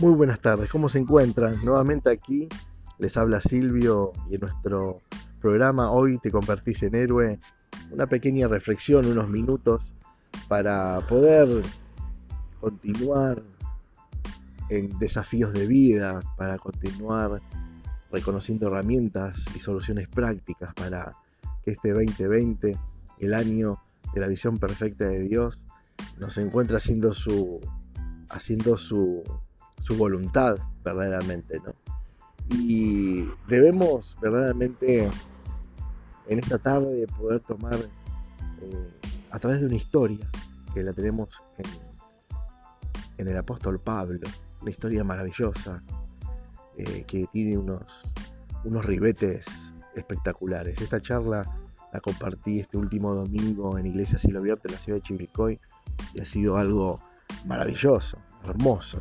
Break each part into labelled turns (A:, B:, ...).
A: Muy buenas tardes, ¿cómo se encuentran? Nuevamente aquí les habla Silvio y en nuestro programa Hoy te convertís en héroe, una pequeña reflexión, unos minutos para poder continuar en desafíos de vida, para continuar reconociendo herramientas y soluciones prácticas para que este 2020, el año de la visión perfecta de Dios, nos encuentre haciendo su, haciendo su su voluntad verdaderamente, ¿no? Y debemos verdaderamente en esta tarde poder tomar eh, a través de una historia que la tenemos en, el apóstol Pablo, una historia maravillosa eh, que tiene unos, unos ribetes espectaculares. Esta charla la compartí este último domingo en Iglesia Cielo Abierto en la ciudad de Chivilcoy y ha sido algo maravilloso, hermoso.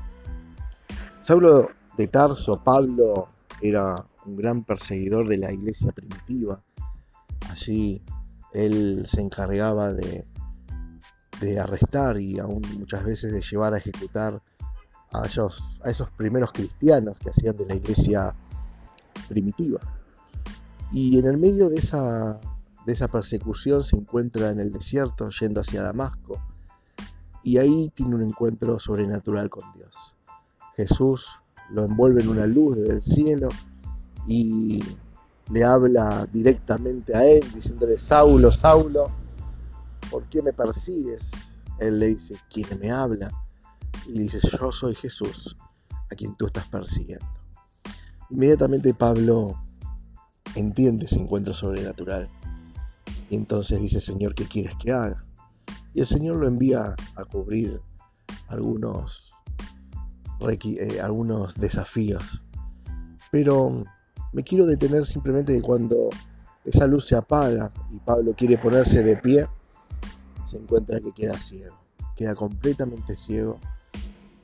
A: Saulo de Tarso, Pablo, era un gran perseguidor de la iglesia primitiva. Allí él se encargaba de, arrestar y aún muchas veces de llevar a ejecutar a, esos primeros cristianos que hacían de la iglesia primitiva. Y en el medio de esa persecución se encuentra en el desierto yendo hacia Damasco y ahí tiene un encuentro sobrenatural con Dios. Jesús lo envuelve en una luz del cielo y le habla directamente a él, diciéndole, Saulo, Saulo, ¿por qué me persigues? Él le dice, ¿quién me habla? Y le dice, yo soy Jesús, a quien tú estás persiguiendo. Inmediatamente Pablo entiende ese encuentro sobrenatural. Y entonces dice, Señor, ¿qué quieres que haga? Y el Señor lo envía a cubrir algunos eh, algunos desafíos. Pero me quiero detener simplemente de cuando esa luz se apaga y Pablo quiere ponerse de pie, se encuentra que queda ciego, queda completamente ciego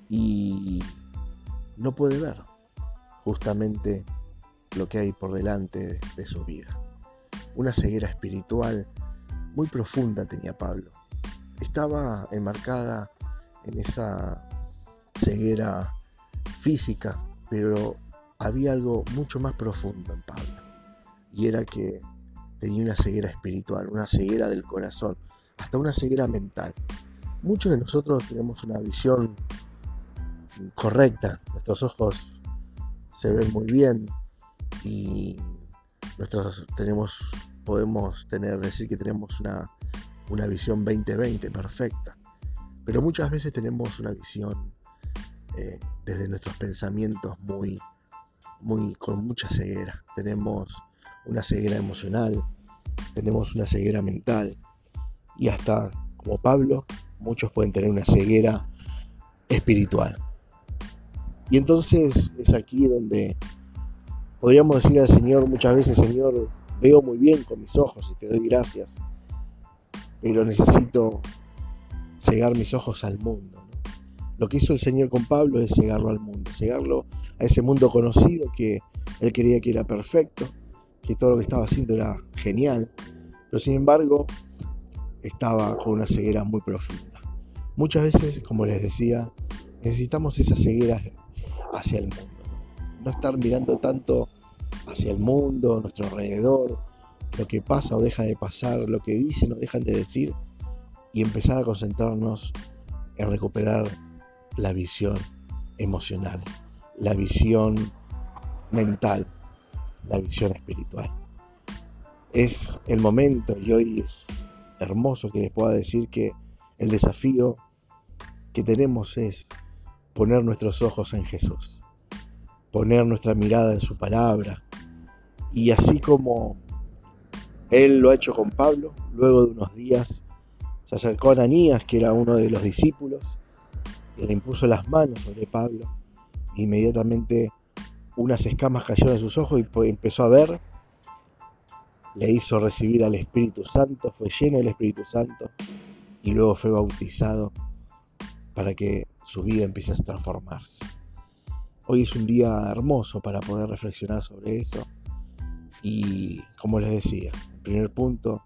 A: y no puede ver justamente lo que hay por delante de su vida. Una ceguera espiritual muy profunda tenía Pablo. Estaba enmarcada en esa ceguera física, pero había algo mucho más profundo en Pablo. Y era que tenía una ceguera espiritual, una ceguera del corazón, hasta una ceguera mental. Muchos de nosotros tenemos una visión correcta, nuestros ojos se ven muy bien y tenemos, podemos tener, decir que tenemos una, una visión 2020 perfecta, pero muchas veces tenemos una visión eh, desde nuestros pensamientos muy, muy, con mucha ceguera. Tenemos una ceguera emocional, tenemos una ceguera mental y hasta, como Pablo, muchos pueden tener una ceguera espiritual. Y entonces es aquí donde podríamos decir al Señor muchas veces, Señor, veo muy bien con mis ojos y te doy gracias, pero necesito cegar mis ojos al mundo. Lo que hizo el Señor con Pablo es cegarlo al mundo, cegarlo a ese mundo conocido que él creía que era perfecto, que todo lo que estaba haciendo era genial, pero sin embargo estaba con una ceguera muy profunda. Muchas veces, como les decía, necesitamos esa ceguera hacia el mundo. No estar mirando tanto hacia el mundo, nuestro alrededor, lo que pasa o deja de pasar, lo que dicen o dejan de decir, y empezar a concentrarnos en recuperar la visión emocional, la visión mental, la visión espiritual. Es el momento y hoy es hermoso que les pueda decir que el desafío que tenemos es poner nuestros ojos en Jesús, poner nuestra mirada en su palabra y así como él lo ha hecho con Pablo, luego de unos días se acercó a Ananías, que era uno de los discípulos, le impuso las manos sobre Pablo. Inmediatamente unas escamas cayeron en sus ojos y pues, empezó a ver. Le hizo recibir al Espíritu Santo, fue lleno del Espíritu Santo y luego fue bautizado para que su vida empiece a transformarse. Hoy es un día hermoso para poder reflexionar sobre eso y como les decía, el primer punto,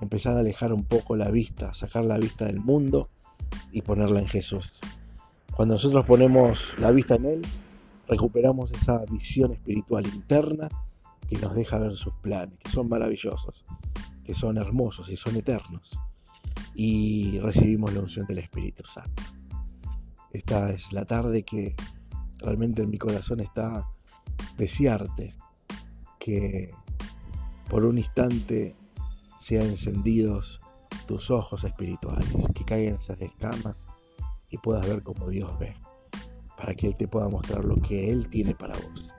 A: empezar a alejar un poco la vista, sacar la vista del mundo y ponerla en Jesús Cuando nosotros ponemos la vista en Él, recuperamos esa visión espiritual interna que nos deja ver sus planes, que son maravillosos, que son hermosos y son eternos. Y recibimos la unción del Espíritu Santo. Esta es la tarde que realmente en mi corazón está desearte que por un instante sean encendidos tus ojos espirituales, que caigan esas escamas y puedas ver como Dios ve, para que Él te pueda mostrar lo que Él tiene para vos.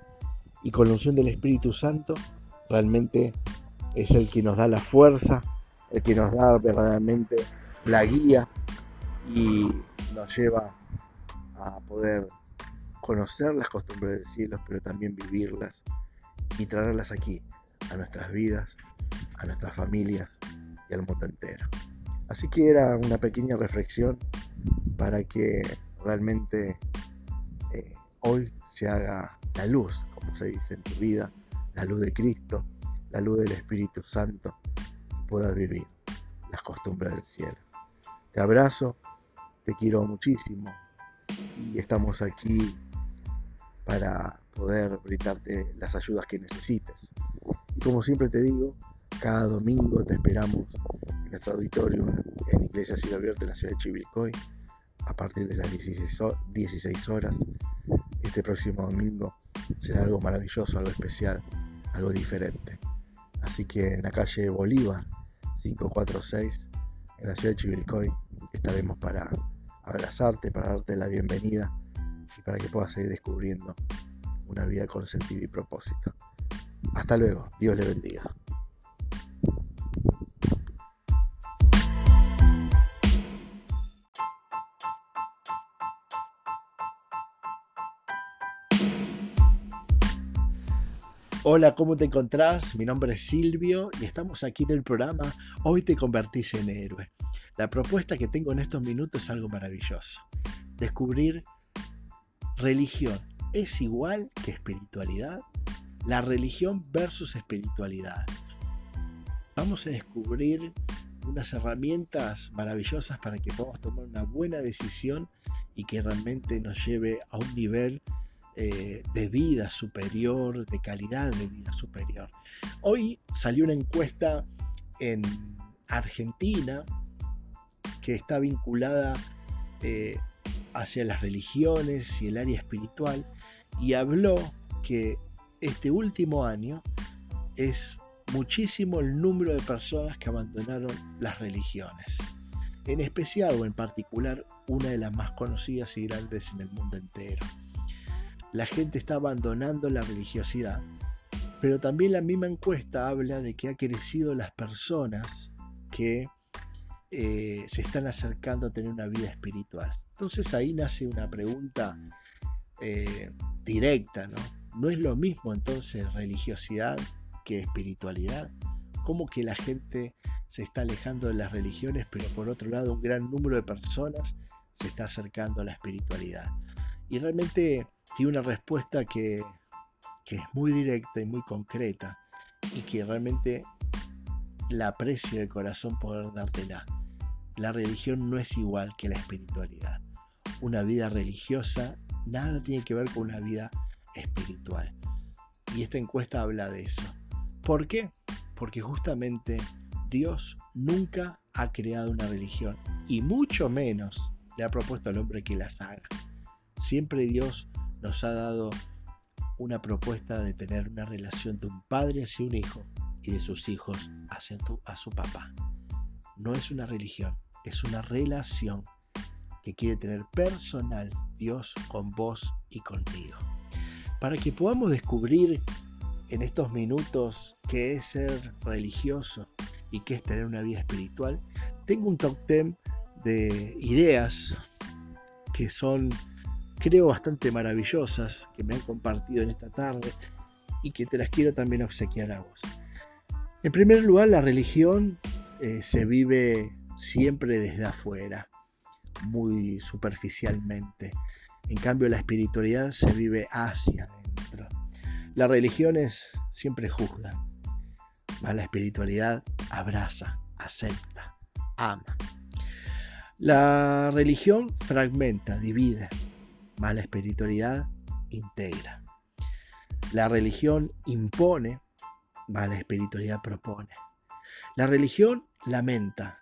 A: Y con la unción del Espíritu Santo, realmente es el que nos da la fuerza, el que nos da verdaderamente la guía y nos lleva a poder conocer las costumbres del cielo, pero también vivirlas y traerlas aquí, a nuestras vidas, a nuestras familias y al mundo entero. Así que era una pequeña reflexión para que realmente eh, hoy se haga la luz, como se dice en tu vida, la luz de Cristo, la luz del Espíritu Santo, y puedas vivir las costumbres del cielo. Te abrazo, te quiero muchísimo y estamos aquí para poder brindarte las ayudas que necesites. Y como siempre te digo, cada domingo te esperamos nuestro auditorio en Iglesia Cielo Abierta en la ciudad de Chivilcoy a partir de las 16 horas. Este próximo domingo será algo maravilloso, algo especial, algo diferente. Así que en la calle Bolívar 546 en la ciudad de Chivilcoy estaremos para abrazarte, para darte la bienvenida y para que puedas seguir descubriendo una vida con sentido y propósito. Hasta luego, Dios le bendiga. Hola, ¿cómo te encontrás? Mi nombre es Silvio y estamos aquí en el programa Hoy te convertís en héroe. La propuesta que tengo en estos minutos es algo maravilloso. Descubrir religión es igual que espiritualidad. La religión versus espiritualidad. Vamos a descubrir unas herramientas maravillosas para que podamos tomar una buena decisión y que realmente nos lleve a un nivel eh, de vida superior, de calidad de vida superior. Hoy salió una encuesta en Argentina que está vinculada eh, hacia las religiones y el área espiritual y habló que este último año es muchísimo el número de personas que abandonaron las religiones. En especial o en particular una de las más conocidas y grandes en el mundo entero la gente está abandonando la religiosidad. Pero también la misma encuesta habla de que ha crecido las personas que eh, se están acercando a tener una vida espiritual. Entonces ahí nace una pregunta eh, directa, ¿no? ¿No es lo mismo entonces religiosidad que espiritualidad? ¿Cómo que la gente se está alejando de las religiones, pero por otro lado un gran número de personas se está acercando a la espiritualidad? Y realmente tiene una respuesta que, es muy directa y muy concreta y que realmente la aprecio de corazón poder dártela. La religión no es igual que la espiritualidad. Una vida religiosa nada tiene que ver con una vida espiritual. Y esta encuesta habla de eso. ¿Por qué? Porque justamente Dios nunca ha creado una religión y mucho menos le ha propuesto al hombre que las haga. Siempre Dios nos ha dado una propuesta de tener una relación de un padre hacia un hijo y de sus hijos hacia su papá. No es una religión, es una relación que quiere tener personal Dios con vos y contigo. Para que podamos descubrir en estos minutos qué es ser religioso y qué es tener una vida espiritual, tengo un top 10 de ideas que son creo bastante maravillosas que me han compartido en esta tarde y que te las quiero también obsequiar a vos. En primer lugar, la religión eh, se vive siempre desde afuera, muy superficialmente. En cambio, la espiritualidad se vive hacia adentro. Las religiones siempre juzgan, mas la espiritualidad abraza, acepta, ama. La religión fragmenta, divide, más la espiritualidad integra. La religión impone, más la espiritualidad propone. La religión lamenta,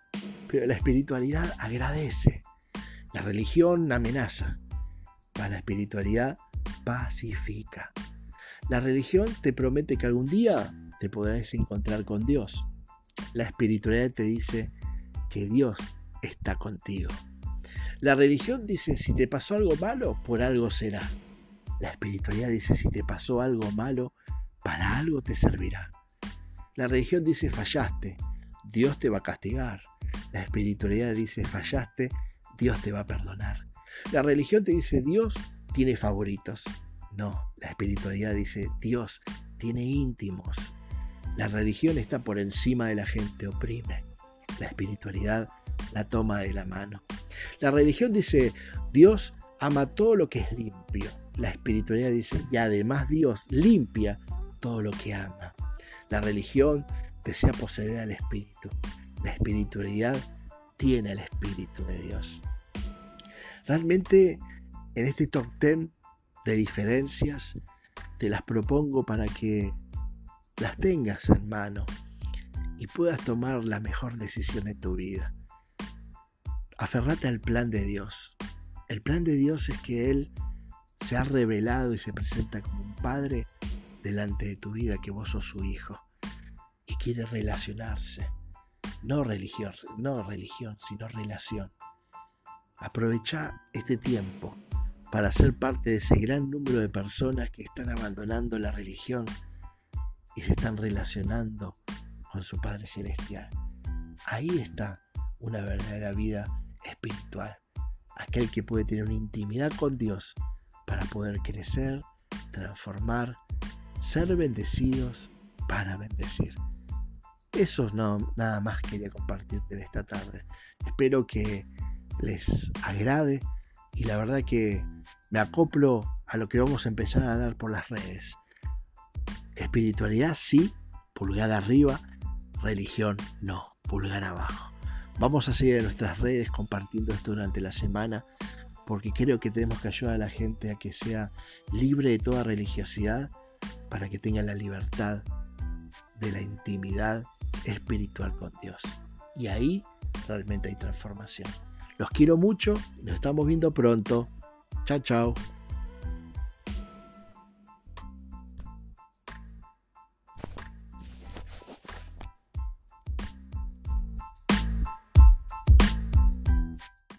A: pero la espiritualidad agradece. La religión amenaza, más la espiritualidad pacifica. La religión te promete que algún día te podrás encontrar con Dios. La espiritualidad te dice que Dios está contigo. La religión dice, si te pasó algo malo, por algo será. La espiritualidad dice, si te pasó algo malo, para algo te servirá. La religión dice, fallaste, Dios te va a castigar. La espiritualidad dice, fallaste, Dios te va a perdonar. La religión te dice, Dios tiene favoritos. No, la espiritualidad dice, Dios tiene íntimos. La religión está por encima de la gente, oprime. La espiritualidad la toma de la mano. La religión dice, Dios ama todo lo que es limpio. La espiritualidad dice, y además Dios limpia todo lo que ama. La religión desea poseer al Espíritu. La espiritualidad tiene el Espíritu de Dios. Realmente en este top 10 de diferencias te las propongo para que las tengas en mano y puedas tomar la mejor decisión en tu vida. Aferrate al plan de Dios. El plan de Dios es que Él se ha revelado y se presenta como un padre delante de tu vida, que vos sos su hijo y quiere relacionarse. No religión, no religión, sino relación. Aprovecha este tiempo para ser parte de ese gran número de personas que están abandonando la religión y se están relacionando con su Padre Celestial. Ahí está una verdadera vida espiritual. Aquel que puede tener una intimidad con Dios para poder crecer, transformar, ser bendecidos para bendecir. Eso no, nada más quería compartirte en esta tarde. Espero que les agrade y la verdad que me acoplo a lo que vamos a empezar a dar por las redes. Espiritualidad sí, pulgar arriba, religión no, pulgar abajo. Vamos a seguir en nuestras redes compartiendo esto durante la semana porque creo que tenemos que ayudar a la gente a que sea libre de toda religiosidad para que tenga la libertad de la intimidad espiritual con Dios. Y ahí realmente hay transformación. Los quiero mucho, nos estamos viendo pronto. Chao, chao.